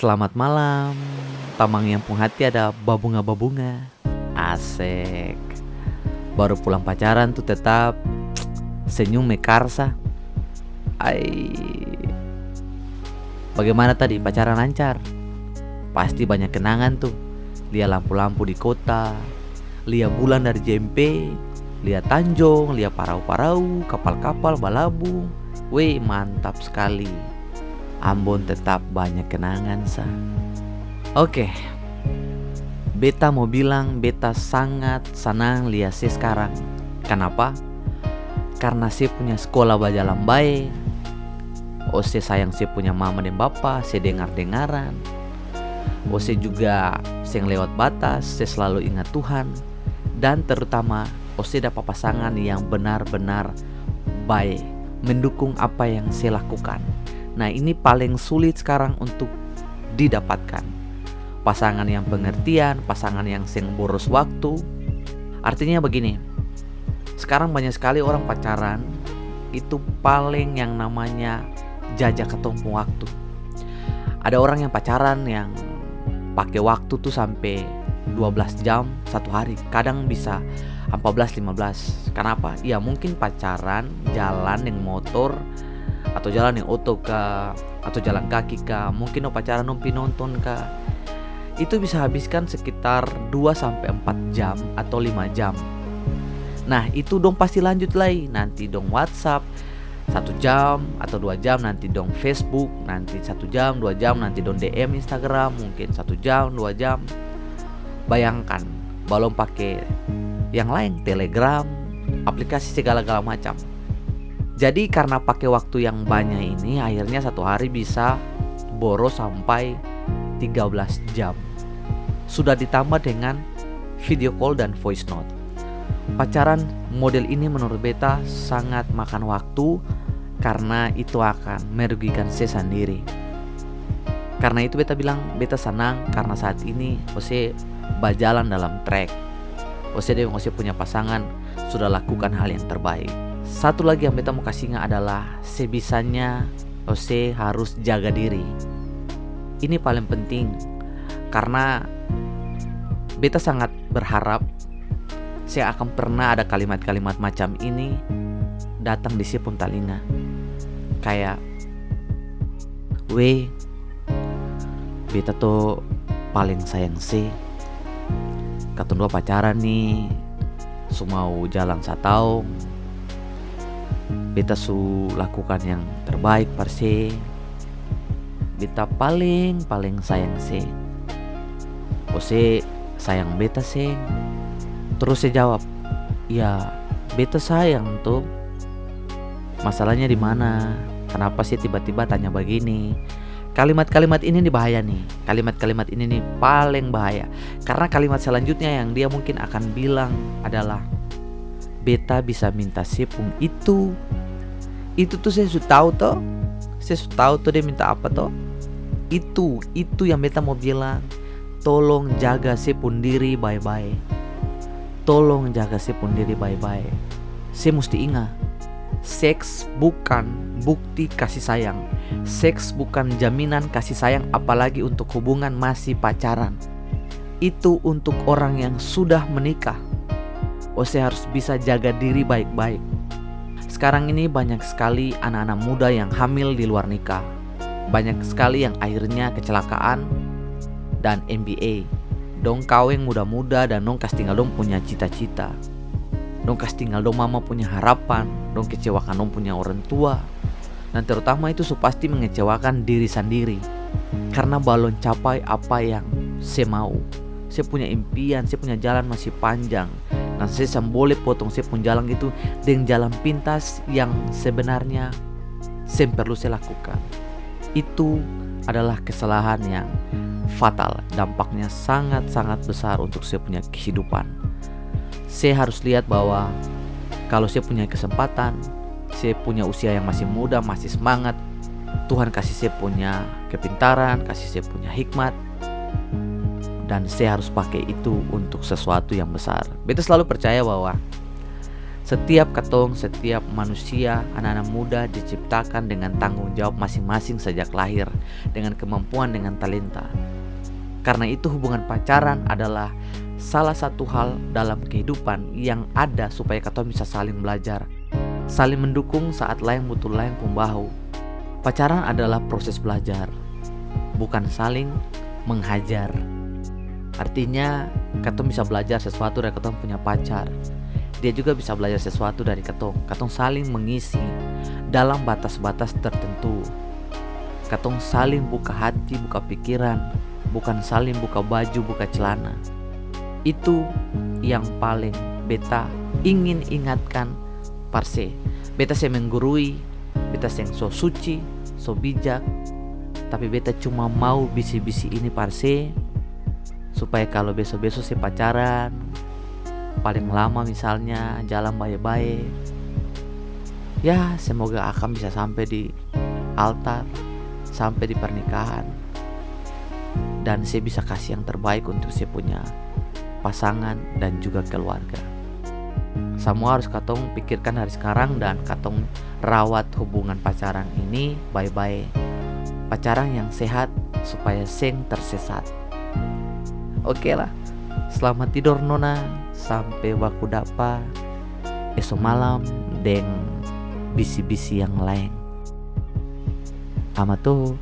Selamat malam, tamang yang pun hati ada babunga-babunga. Asik. Baru pulang pacaran tuh tetap senyum mekarsa. Ai. Bagaimana tadi? Pacaran lancar? Pasti banyak kenangan tuh. Lihat lampu-lampu di kota. Lihat bulan dari JMP Lihat Tanjung, lihat parau-parau, kapal-kapal, balabung Wih mantap sekali Ambon tetap banyak kenangan sa. Oke, beta mau bilang beta sangat senang lihat saya sekarang. Kenapa? Karena saya punya sekolah bajalan baik. Oh saya sayang saya punya mama dan bapak, saya dengar-dengaran. Oh saya juga saya lewat batas, saya selalu ingat Tuhan. Dan terutama, oh saya dapat pasangan yang benar-benar baik, mendukung apa yang saya lakukan. Nah ini paling sulit sekarang untuk didapatkan. Pasangan yang pengertian, pasangan yang sing boros waktu. Artinya begini Sekarang banyak sekali orang pacaran Itu paling yang namanya jajak ketumpung waktu. Ada orang yang pacaran yang pakai waktu tuh sampai 12 jam satu hari Kadang bisa 14-15 Kenapa? Ya mungkin pacaran jalan yang motor atau jalan yang oto kah? Atau jalan kaki kah? Mungkin oh pacaran nompi nonton kah? Itu bisa habiskan sekitar 2 sampai 4 jam atau 5 jam. Nah itu dong pasti lanjut lagi. Nanti dong WhatsApp satu jam atau dua jam. Nanti dong Facebook nanti satu jam dua jam. Nanti dong DM Instagram mungkin satu jam dua jam. Bayangkan belum pakai yang lain Telegram aplikasi segala-gala macam jadi karena pakai waktu yang banyak ini akhirnya satu hari bisa boros sampai 13 jam. Sudah ditambah dengan video call dan voice note. Pacaran model ini menurut beta sangat makan waktu karena itu akan merugikan saya sendiri. Karena itu beta bilang beta senang karena saat ini Ose berjalan dalam track. Ose dengan Ose punya pasangan sudah lakukan hal yang terbaik. Satu lagi yang beta mau kasihnya adalah sebisanya Ose harus jaga diri. Ini paling penting karena beta sangat berharap saya akan pernah ada kalimat-kalimat macam ini datang di si pun telinga. Kayak we beta tuh paling sayang sih Katun dua pacaran nih Sumau jalan satau beta su lakukan yang terbaik perse beta paling paling sayang se Ose sayang beta se terus saya jawab ya beta sayang tuh. Masalahnya di mana? Kenapa sih tiba-tiba tanya begini? Kalimat-kalimat ini nih bahaya nih. Kalimat-kalimat ini nih paling bahaya. Karena kalimat selanjutnya yang dia mungkin akan bilang adalah Beta bisa minta sepung itu. Itu tuh saya sudah tahu toh. Saya sudah tahu tuh dia minta apa toh. Itu itu yang beta mau bilang. Tolong jaga si pun diri bye-bye tolong jaga si pun diri bye-bye saya mesti ingat seks bukan bukti kasih sayang. Seks bukan jaminan kasih sayang apalagi untuk hubungan masih pacaran. Itu untuk orang yang sudah menikah Oh saya harus bisa jaga diri baik-baik sekarang ini banyak sekali anak-anak muda yang hamil di luar nikah. Banyak sekali yang akhirnya kecelakaan dan MBA. Dong kawin muda-muda dan dong kas tinggal dong punya cita-cita. Dong kas tinggal dong mama punya harapan, dong kecewakan dong punya orang tua. Dan terutama itu su pasti mengecewakan diri sendiri. Karena balon capai apa yang saya mau. Saya punya impian, saya punya jalan masih panjang Nah saya boleh potong saya pun jalan itu dengan jalan pintas yang sebenarnya saya perlu saya lakukan. Itu adalah kesalahan yang fatal. Dampaknya sangat-sangat besar untuk saya punya kehidupan. Saya harus lihat bahwa kalau saya punya kesempatan, saya punya usia yang masih muda, masih semangat. Tuhan kasih saya punya kepintaran, kasih saya punya hikmat, dan saya harus pakai itu untuk sesuatu yang besar. Beta selalu percaya bahwa Setiap ketong, setiap manusia, anak-anak muda diciptakan dengan tanggung jawab masing-masing sejak lahir, dengan kemampuan, dengan talenta. Karena itu hubungan pacaran adalah salah satu hal dalam kehidupan yang ada supaya ketong bisa saling belajar, saling mendukung saat lain butuh lain pembahu. Pacaran adalah proses belajar, bukan saling menghajar. Artinya, ketong bisa belajar sesuatu dari ketong punya pacar dia juga bisa belajar sesuatu dari ketong. Ketong saling mengisi dalam batas-batas tertentu. Ketong saling buka hati, buka pikiran, bukan saling buka baju, buka celana. Itu yang paling beta ingin ingatkan parse. Beta saya menggurui, beta yang so suci, so bijak, tapi beta cuma mau bisi-bisi ini parse supaya kalau besok-besok saya pacaran paling lama misalnya jalan baik-baik. Ya semoga akan bisa sampai di altar sampai di pernikahan. Dan saya bisa kasih yang terbaik untuk saya punya pasangan dan juga keluarga. Semua harus katong pikirkan hari sekarang dan katong rawat hubungan pacaran ini baik-baik. Pacaran yang sehat supaya seng tersesat oke lah. Selamat tidur nona. Sampai waktu dapat esok malam deng. Bisi-bisi yang lain. Ama tuh